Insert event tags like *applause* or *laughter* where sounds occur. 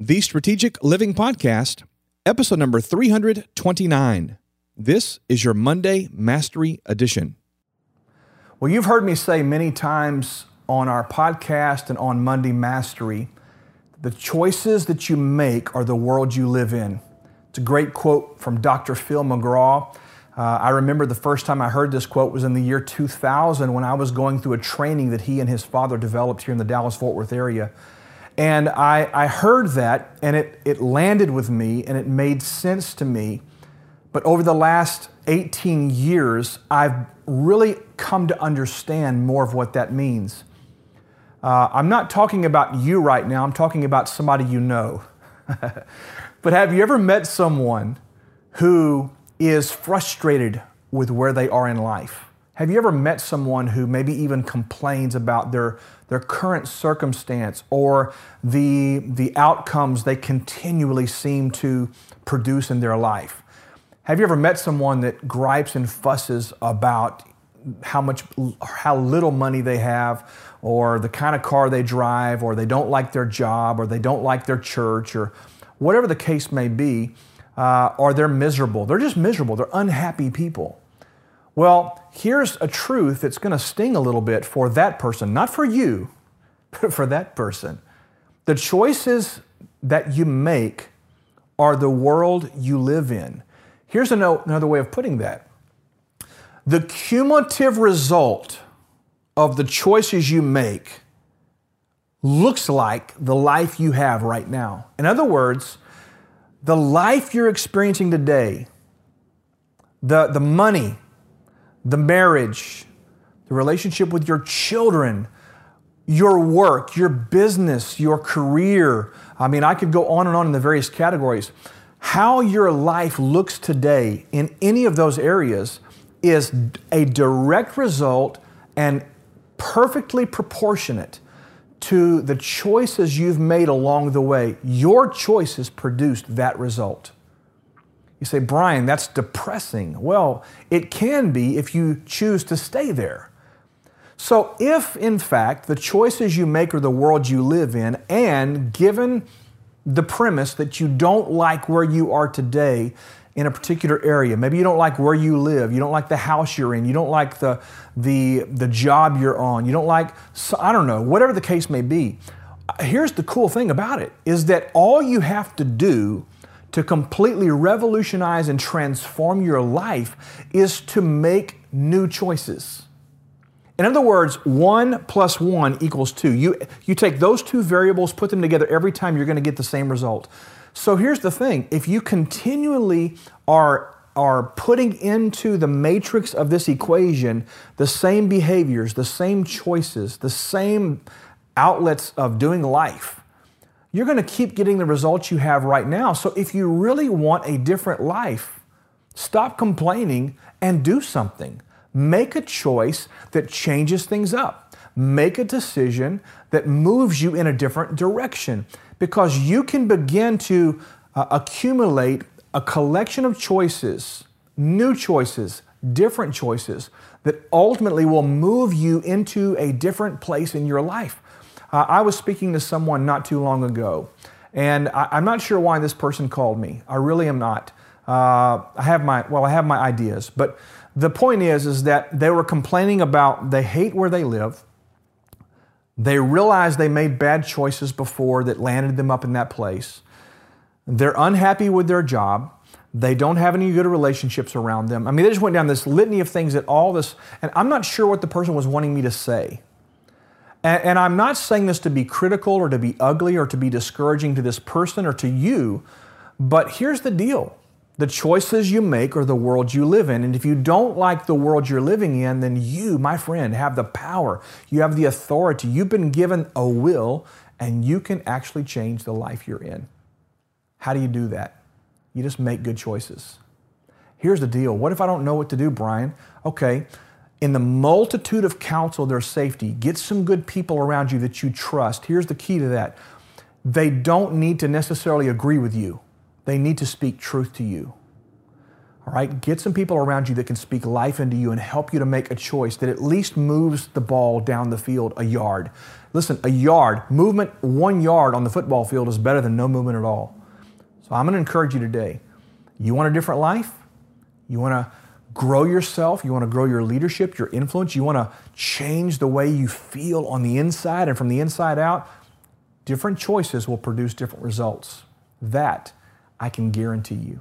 The Strategic Living Podcast, episode number 329. This is your Monday Mastery Edition. Well, you've heard me say many times on our podcast and on Monday Mastery the choices that you make are the world you live in. It's a great quote from Dr. Phil McGraw. Uh, I remember the first time I heard this quote was in the year 2000 when I was going through a training that he and his father developed here in the Dallas Fort Worth area. And I, I heard that and it, it landed with me and it made sense to me. But over the last 18 years, I've really come to understand more of what that means. Uh, I'm not talking about you right now, I'm talking about somebody you know. *laughs* but have you ever met someone who is frustrated with where they are in life? Have you ever met someone who maybe even complains about their, their current circumstance or the, the outcomes they continually seem to produce in their life? Have you ever met someone that gripes and fusses about how much how little money they have or the kind of car they drive or they don't like their job or they don't like their church or whatever the case may be uh, or they're miserable. They're just miserable. They're unhappy people. Well, here's a truth that's going to sting a little bit for that person, not for you, but for that person. The choices that you make are the world you live in. Here's another way of putting that the cumulative result of the choices you make looks like the life you have right now. In other words, the life you're experiencing today, the, the money, the marriage, the relationship with your children, your work, your business, your career. I mean, I could go on and on in the various categories. How your life looks today in any of those areas is a direct result and perfectly proportionate to the choices you've made along the way. Your choices produced that result. You say, Brian, that's depressing. Well, it can be if you choose to stay there. So, if in fact the choices you make are the world you live in, and given the premise that you don't like where you are today in a particular area, maybe you don't like where you live, you don't like the house you're in, you don't like the, the, the job you're on, you don't like, I don't know, whatever the case may be. Here's the cool thing about it is that all you have to do to completely revolutionize and transform your life is to make new choices. In other words, one plus one equals two. You, you take those two variables, put them together every time, you're going to get the same result. So here's the thing if you continually are, are putting into the matrix of this equation the same behaviors, the same choices, the same outlets of doing life, you're going to keep getting the results you have right now. So if you really want a different life, stop complaining and do something. Make a choice that changes things up. Make a decision that moves you in a different direction because you can begin to uh, accumulate a collection of choices, new choices, different choices that ultimately will move you into a different place in your life. Uh, I was speaking to someone not too long ago, and I, am not sure why this person called me. I really am not. Uh, I have my well, I have my ideas, but the point is, is that they were complaining about they hate where they live. They realize they made bad choices before that landed them up in that place. They're unhappy with their job. They don't have any good relationships around them. I mean, they just went down this litany of things that all this, and I'm not sure what the person was wanting me to say. And, and I'm not saying this to be critical or to be ugly or to be discouraging to this person or to you, but here's the deal. The choices you make are the world you live in. And if you don't like the world you're living in, then you, my friend, have the power. You have the authority. You've been given a will, and you can actually change the life you're in. How do you do that? You just make good choices. Here's the deal. What if I don't know what to do, Brian? Okay, in the multitude of counsel, there's safety. Get some good people around you that you trust. Here's the key to that they don't need to necessarily agree with you, they need to speak truth to you. All right, get some people around you that can speak life into you and help you to make a choice that at least moves the ball down the field a yard. Listen, a yard, movement one yard on the football field is better than no movement at all. So I'm going to encourage you today. You want a different life? You want to grow yourself? You want to grow your leadership, your influence? You want to change the way you feel on the inside and from the inside out? Different choices will produce different results. That I can guarantee you.